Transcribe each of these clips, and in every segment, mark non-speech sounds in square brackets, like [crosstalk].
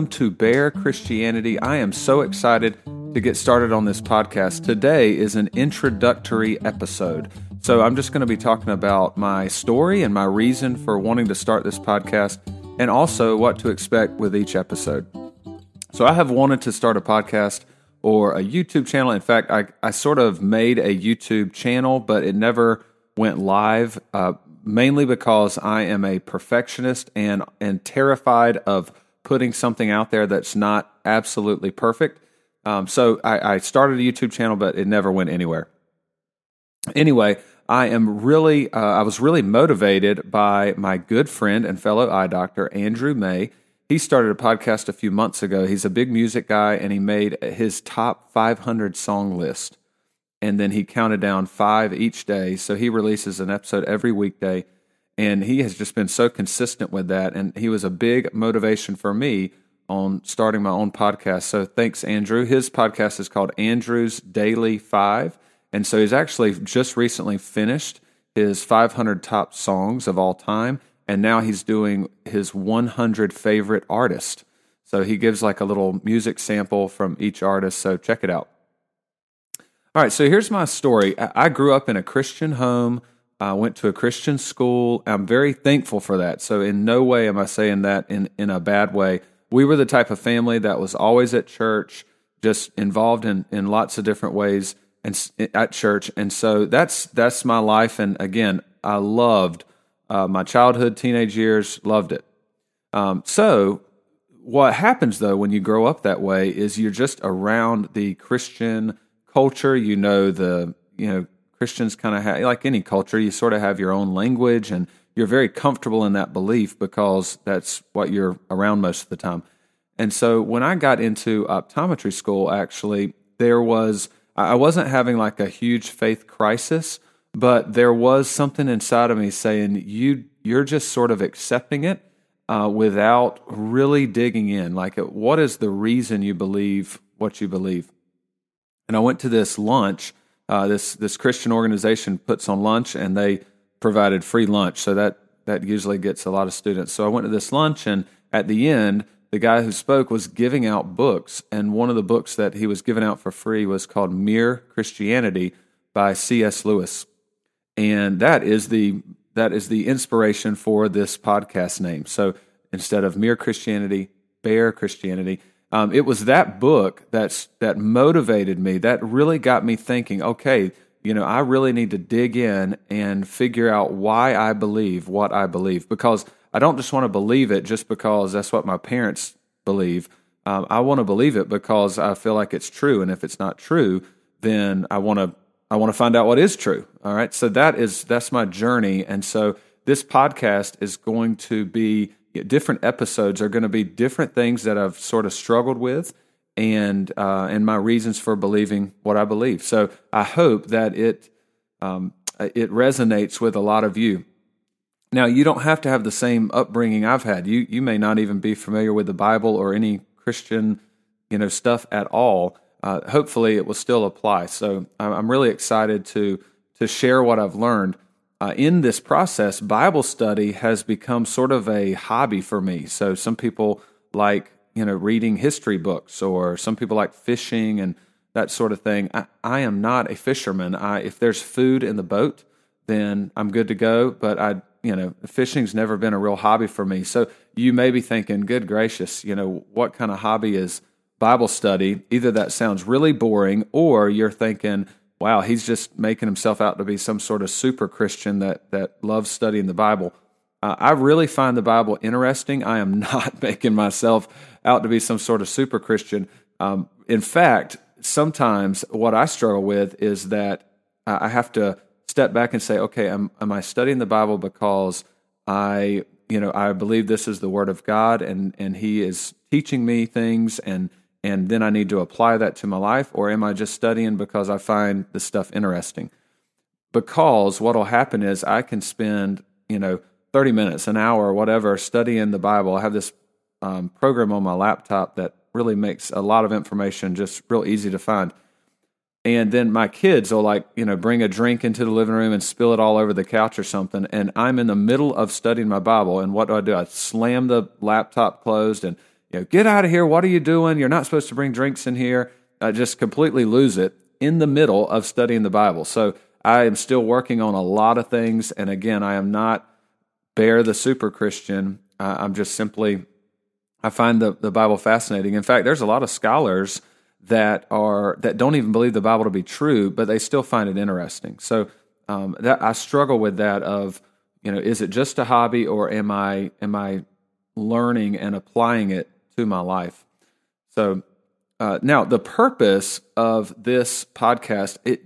welcome to Bare Christianity. I am so excited to get started on this podcast. Today is an introductory episode. So I'm just going to be talking about my story and my reason for wanting to start this podcast and also what to expect with each episode. So I have wanted to start a podcast or a YouTube channel. In fact, I, I sort of made a YouTube channel, but it never went live, uh, mainly because I am a perfectionist and, and terrified of putting something out there that's not absolutely perfect. Um, so I, I started a YouTube channel, but it never went anywhere. Anyway, I am really, uh, I was really motivated by my good friend and fellow eye doctor, Andrew May. He started a podcast a few months ago. He's a big music guy and he made his top 500 song list. And then he counted down five each day. So he releases an episode every weekday. And he has just been so consistent with that. And he was a big motivation for me on starting my own podcast. So thanks, Andrew. His podcast is called Andrew's Daily Five. And so he's actually just recently finished his 500 top songs of all time. And now he's doing his 100 favorite artist. So he gives like a little music sample from each artist. So check it out. All right, so here's my story. I grew up in a Christian home. I went to a Christian school. I'm very thankful for that. So, in no way am I saying that in, in a bad way. We were the type of family that was always at church, just involved in, in lots of different ways and at church. And so that's that's my life. And again, I loved uh, my childhood, teenage years, loved it. Um, so what happens though when you grow up that way is you're just around the Christian culture. You know the you know Christians kind of have, like any culture, you sort of have your own language and you're very comfortable in that belief because that's what you're around most of the time. And so when I got into optometry school, actually, there was, I wasn't having like a huge faith crisis, but there was something inside of me saying, you, you're just sort of accepting it uh, without really digging in. Like, what is the reason you believe what you believe? And I went to this lunch uh, this this Christian organization puts on lunch, and they provided free lunch. So that that usually gets a lot of students. So I went to this lunch, and at the end, the guy who spoke was giving out books, and one of the books that he was giving out for free was called Mere Christianity by C.S. Lewis, and that is the that is the inspiration for this podcast name. So instead of Mere Christianity, Bare Christianity. Um, it was that book that's that motivated me. That really got me thinking. Okay, you know, I really need to dig in and figure out why I believe what I believe because I don't just want to believe it just because that's what my parents believe. Um, I want to believe it because I feel like it's true, and if it's not true, then I want to I want to find out what is true. All right, so that is that's my journey, and so this podcast is going to be different episodes are going to be different things that I've sort of struggled with and uh, and my reasons for believing what I believe. So I hope that it um, it resonates with a lot of you. Now you don't have to have the same upbringing I've had. You you may not even be familiar with the Bible or any Christian you know stuff at all. Uh, hopefully, it will still apply. So I'm really excited to to share what I've learned uh, in this process, Bible study has become sort of a hobby for me. So some people like you know reading history books, or some people like fishing and that sort of thing. I, I am not a fisherman. I if there's food in the boat, then I'm good to go. But I you know fishing's never been a real hobby for me. So you may be thinking, good gracious, you know what kind of hobby is Bible study? Either that sounds really boring, or you're thinking wow, he's just making himself out to be some sort of super Christian that that loves studying the Bible. Uh, I really find the Bible interesting. I am [laughs] not making myself out to be some sort of super Christian. Um, in fact, sometimes what I struggle with is that I have to step back and say, okay, am, am I studying the Bible because I, you know, I believe this is the Word of God and and He is teaching me things and and then I need to apply that to my life? Or am I just studying because I find the stuff interesting? Because what will happen is I can spend, you know, 30 minutes, an hour, whatever, studying the Bible. I have this um, program on my laptop that really makes a lot of information just real easy to find. And then my kids will like, you know, bring a drink into the living room and spill it all over the couch or something. And I'm in the middle of studying my Bible. And what do I do? I slam the laptop closed and you know, get out of here. What are you doing? You're not supposed to bring drinks in here. I just completely lose it in the middle of studying the Bible. So I am still working on a lot of things. And again, I am not Bear the super Christian. Uh, I'm just simply, I find the, the Bible fascinating. In fact, there's a lot of scholars that are that don't even believe the Bible to be true, but they still find it interesting. So um, that I struggle with that of you know is it just a hobby or am I am I learning and applying it to my life? So uh, now the purpose of this podcast it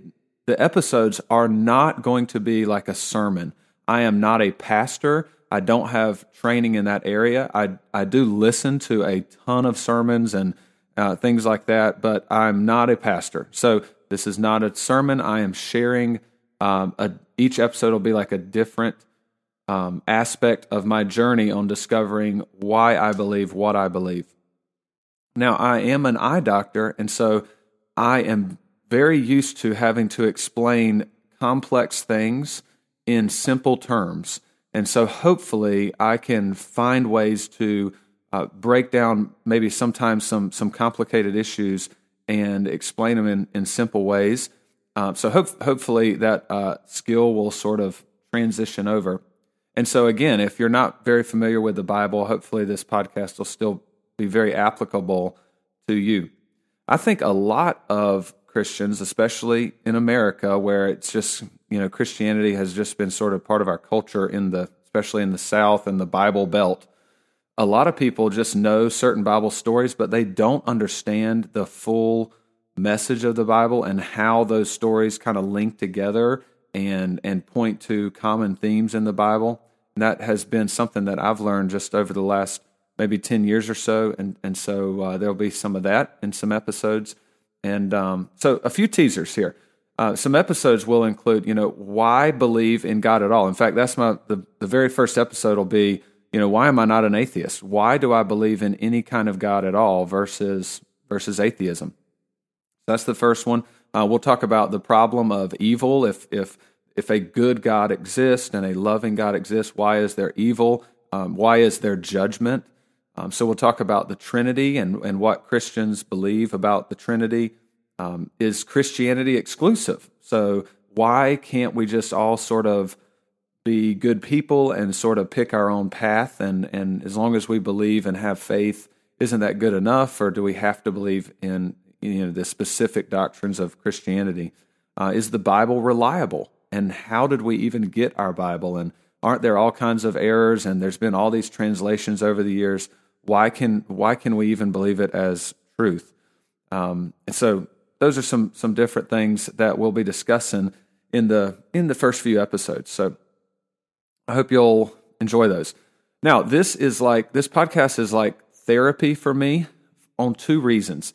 the episodes are not going to be like a sermon. I am not a pastor. I don't have training in that area. I I do listen to a ton of sermons and uh, things like that, but I'm not a pastor. So this is not a sermon. I am sharing. Um, a, each episode will be like a different um, aspect of my journey on discovering why I believe what I believe. Now, I am an eye doctor, and so I am very used to having to explain complex things in simple terms. And so hopefully I can find ways to uh, break down maybe sometimes some, some complicated issues and explain them in, in simple ways. Uh, so hope, hopefully that uh, skill will sort of transition over. And so again, if you're not very familiar with the Bible, hopefully this podcast will still be very applicable to you. I think a lot of Christians, especially in America, where it's just, you know, Christianity has just been sort of part of our culture in the, especially in the South and the Bible Belt. A lot of people just know certain Bible stories, but they don't understand the full message of the Bible and how those stories kind of link together and and point to common themes in the Bible. And that has been something that I've learned just over the last maybe 10 years or so. And, and so uh, there'll be some of that in some episodes. And um, so, a few teasers here. Uh, some episodes will include, you know, why believe in God at all. In fact, that's my the, the very first episode will be, you know, why am I not an atheist? Why do I believe in any kind of God at all versus versus atheism? That's the first one. Uh, we'll talk about the problem of evil. If if if a good God exists and a loving God exists, why is there evil? Um, why is there judgment? Um, so we'll talk about the Trinity and, and what Christians believe about the Trinity. Um, is Christianity exclusive? So why can't we just all sort of be good people and sort of pick our own path? And, and as long as we believe and have faith, isn't that good enough? Or do we have to believe in you know the specific doctrines of Christianity? Uh, is the Bible reliable? And how did we even get our Bible? And aren't there all kinds of errors? And there's been all these translations over the years why can why can we even believe it as truth? Um, and so those are some some different things that we'll be discussing in the in the first few episodes. So I hope you'll enjoy those. Now, this is like this podcast is like therapy for me on two reasons.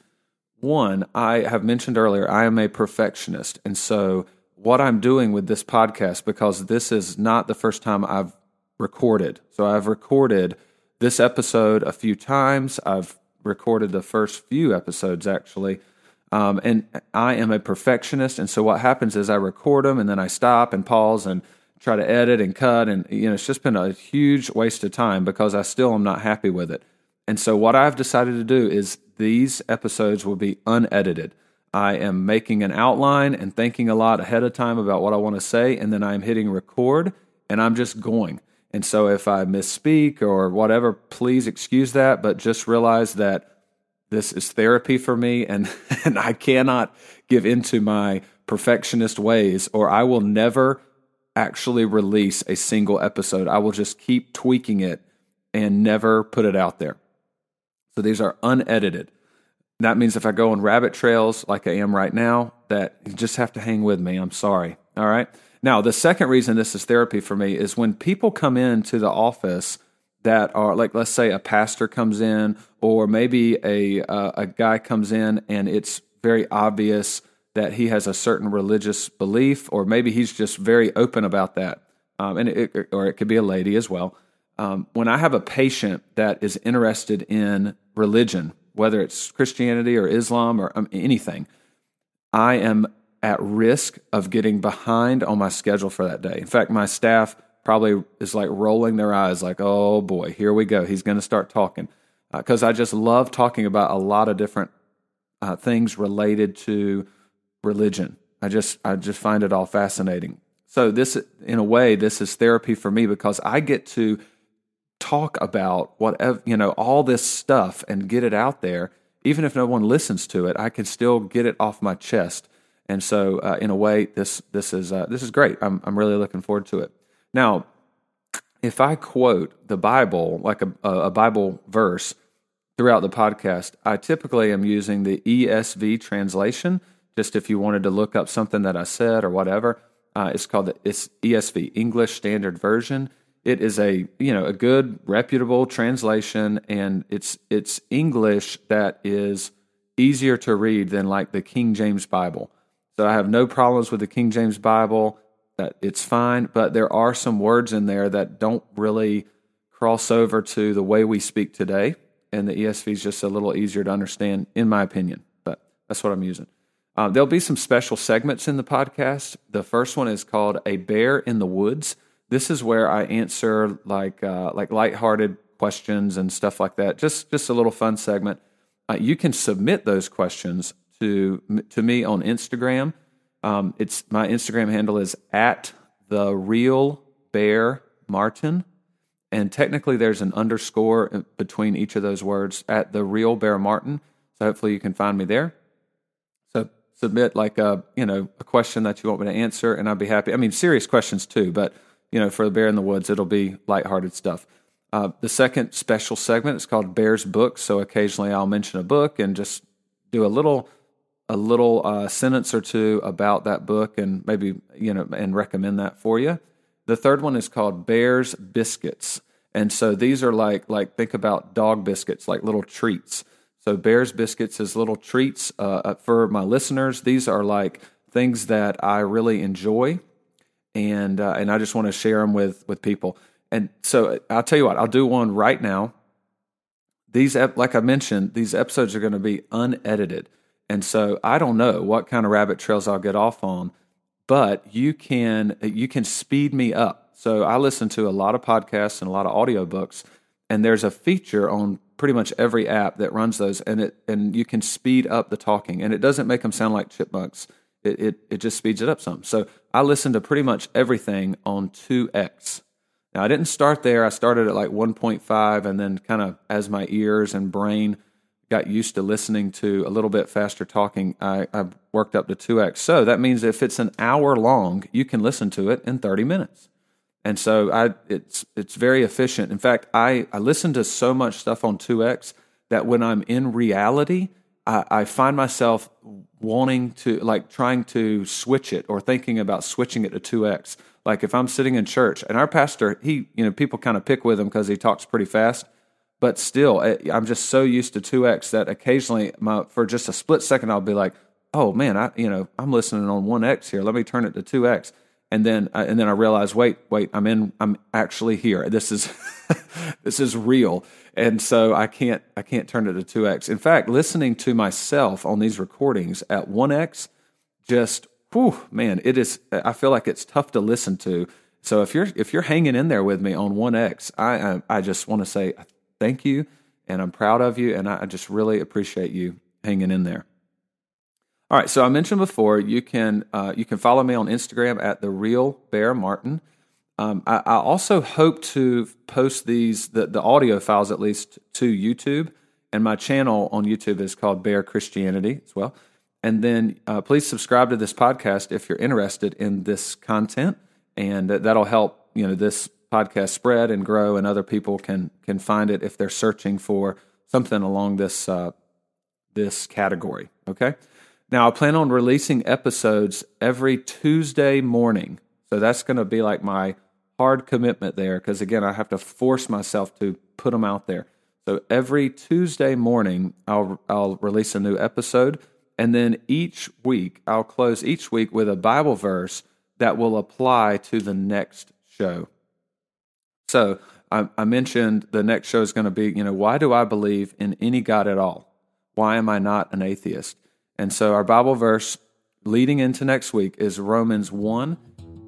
One, I have mentioned earlier, I am a perfectionist. And so what I'm doing with this podcast because this is not the first time I've recorded. So I've recorded this episode a few times. I've recorded the first few episodes actually. Um, and I am a perfectionist. And so what happens is I record them and then I stop and pause and try to edit and cut. And, you know, it's just been a huge waste of time because I still am not happy with it. And so what I've decided to do is these episodes will be unedited. I am making an outline and thinking a lot ahead of time about what I want to say. And then I'm hitting record and I'm just going. And so if I misspeak or whatever, please excuse that, but just realize that this is therapy for me and, [laughs] and I cannot give into my perfectionist ways or I will never actually release a single episode. I will just keep tweaking it and never put it out there. So these are unedited. That means if I go on rabbit trails like I am right now, that you just have to hang with me. I'm sorry. All right. Now, the second reason this is therapy for me is when people come into the office that are like, let's say a pastor comes in, or maybe a uh, a guy comes in and it's very obvious that he has a certain religious belief, or maybe he's just very open about that, um, and it, or it could be a lady as well. Um, when I have a patient that is interested in religion, whether it's Christianity or Islam or um, anything, I am at risk of getting behind on my schedule for that day. In fact, my staff probably is like rolling their eyes, like, oh boy, here we go. He's going to start talking. because uh, I just love talking about a lot of different uh, things related to religion. I just I just find it all fascinating. So this, in a way, this is therapy for me because I get to talk about whatever you know all this stuff and get it out there. Even if no one listens to it, I can still get it off my chest. And so, uh, in a way, this this is uh, this is great. I'm I'm really looking forward to it. Now, if I quote the Bible like a, a Bible verse throughout the podcast, I typically am using the ESV translation. Just if you wanted to look up something that I said or whatever, uh, it's called the it's ESV English Standard Version. It is a you know a good reputable translation, and it's it's English that is easier to read than like the King James Bible. So I have no problems with the King James Bible. That it's fine, but there are some words in there that don't really cross over to the way we speak today and the ESV is just a little easier to understand, in my opinion. But that's what I'm using. Uh, there'll be some special segments in the podcast. The first one is called "A Bear in the Woods." This is where I answer like uh, like lighthearted questions and stuff like that. Just just a little fun segment. Uh, you can submit those questions to to me on Instagram. Um, it's my Instagram handle is at the real Bear Martin. And technically, there's an underscore between each of those words at the real Bear Martin. So hopefully, you can find me there. So submit like a you know a question that you want me to answer, and I'd be happy. I mean, serious questions too, but you know, for the Bear in the Woods, it'll be lighthearted stuff. Uh, the second special segment is called Bear's Book. So occasionally, I'll mention a book and just do a little a little uh, sentence or two about that book, and maybe you know, and recommend that for you. The third one is called Bear's Biscuits. And so these are like like think about dog biscuits, like little treats. So Bear's Biscuits is little treats uh, for my listeners. These are like things that I really enjoy, and uh, and I just want to share them with with people. And so I'll tell you what, I'll do one right now. These, like I mentioned, these episodes are going to be unedited, and so I don't know what kind of rabbit trails I'll get off on but you can you can speed me up. So I listen to a lot of podcasts and a lot of audiobooks and there's a feature on pretty much every app that runs those and it and you can speed up the talking and it doesn't make them sound like chipmunks. It it, it just speeds it up some. So I listen to pretty much everything on 2x. Now I didn't start there. I started at like 1.5 and then kind of as my ears and brain got used to listening to a little bit faster talking, I, I worked up to 2x. So that means if it's an hour long, you can listen to it in 30 minutes. And so I, it's, it's very efficient. In fact, I, I listen to so much stuff on 2x that when I'm in reality, I, I find myself wanting to, like, trying to switch it or thinking about switching it to 2x. Like if I'm sitting in church and our pastor, he, you know, people kind of pick with him because he talks pretty fast but still, eh, I'm just so used to 2x that occasionally, my, for just a split second, I'll be like, "Oh man, I you know I'm listening on 1x here. Let me turn it to 2x." And then uh, and then I realize, wait, wait, I'm in. I'm actually here. This is [laughs] this is real, and so I can't I can't turn it to 2x. In fact, listening to myself on these recordings at 1x, just whew, man, it is. I feel like it's tough to listen to. So if you're if you're hanging in there with me on 1x, I I, I just want to say thank you, and I'm proud of you, and I just really appreciate you hanging in there. All right, so I mentioned before you can uh, you can follow me on Instagram at the real Bear Martin. Um, I, I, also hope to post these the, the audio files at least to YouTube, and my channel on YouTube is called Bare Christianity as well. And then uh, please subscribe to this podcast if you're interested in this content, and that'll help you know this podcast spread and grow, and other people can can find it if they're searching for something along this uh, this category. Okay. Now I plan on releasing episodes every Tuesday morning, so that's going to be like my hard commitment there because again I have to force myself to put them out there. So every Tuesday morning I'll I'll release a new episode and then each week I'll close each week with a Bible verse that will apply to the next show. So I, I mentioned the next show is going to be, you know, why do I believe in any God at all? Why am I not an atheist? And so our Bible verse leading into next week is Romans 1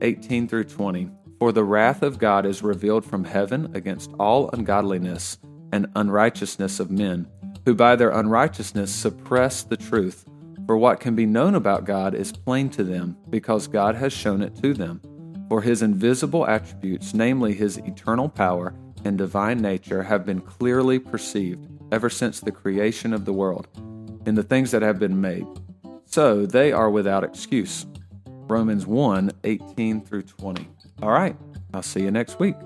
18 through 20. For the wrath of God is revealed from heaven against all ungodliness and unrighteousness of men, who by their unrighteousness suppress the truth. For what can be known about God is plain to them, because God has shown it to them. For his invisible attributes, namely his eternal power and divine nature, have been clearly perceived ever since the creation of the world, in the things that have been made. So they are without excuse. Romans 1 18 through 20. All right, I'll see you next week.